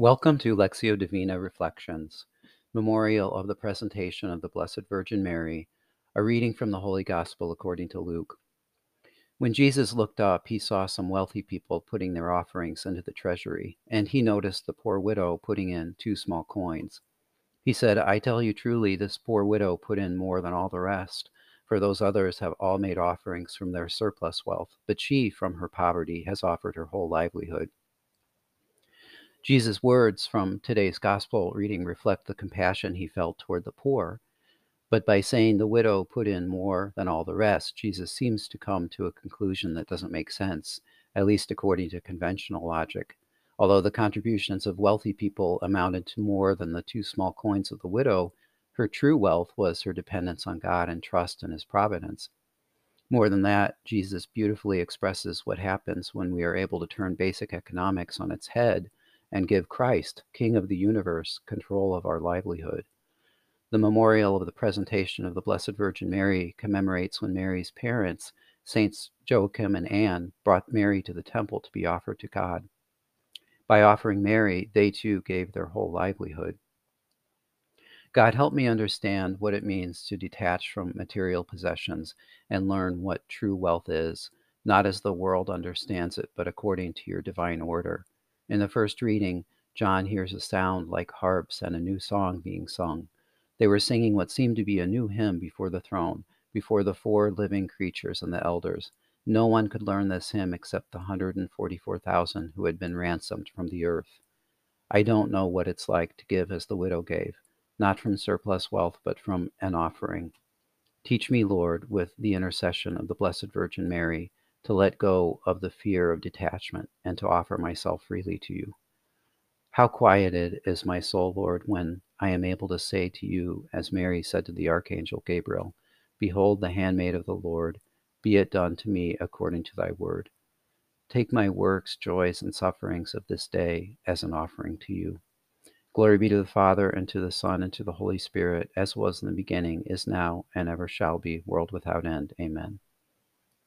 Welcome to Lectio Divina Reflections, memorial of the presentation of the Blessed Virgin Mary, a reading from the Holy Gospel according to Luke. When Jesus looked up, he saw some wealthy people putting their offerings into the treasury, and he noticed the poor widow putting in two small coins. He said, I tell you truly, this poor widow put in more than all the rest, for those others have all made offerings from their surplus wealth, but she, from her poverty, has offered her whole livelihood. Jesus' words from today's gospel reading reflect the compassion he felt toward the poor. But by saying the widow put in more than all the rest, Jesus seems to come to a conclusion that doesn't make sense, at least according to conventional logic. Although the contributions of wealthy people amounted to more than the two small coins of the widow, her true wealth was her dependence on God and trust in his providence. More than that, Jesus beautifully expresses what happens when we are able to turn basic economics on its head and give Christ, King of the universe, control of our livelihood. The memorial of the presentation of the Blessed Virgin Mary commemorates when Mary's parents, Saints Joachim and Anne, brought Mary to the temple to be offered to God. By offering Mary, they too gave their whole livelihood. God, help me understand what it means to detach from material possessions and learn what true wealth is, not as the world understands it, but according to your divine order. In the first reading, John hears a sound like harps and a new song being sung. They were singing what seemed to be a new hymn before the throne, before the four living creatures and the elders. No one could learn this hymn except the 144,000 who had been ransomed from the earth. I don't know what it's like to give as the widow gave, not from surplus wealth, but from an offering. Teach me, Lord, with the intercession of the Blessed Virgin Mary, to let go of the fear of detachment and to offer myself freely to you. How quieted is my soul, Lord, when I am able to say to you, as Mary said to the Archangel Gabriel, Behold the handmaid of the Lord, be it done to me according to thy word. Take my works, joys, and sufferings of this day as an offering to you. Glory be to the Father, and to the Son, and to the Holy Spirit, as was in the beginning, is now, and ever shall be, world without end. Amen.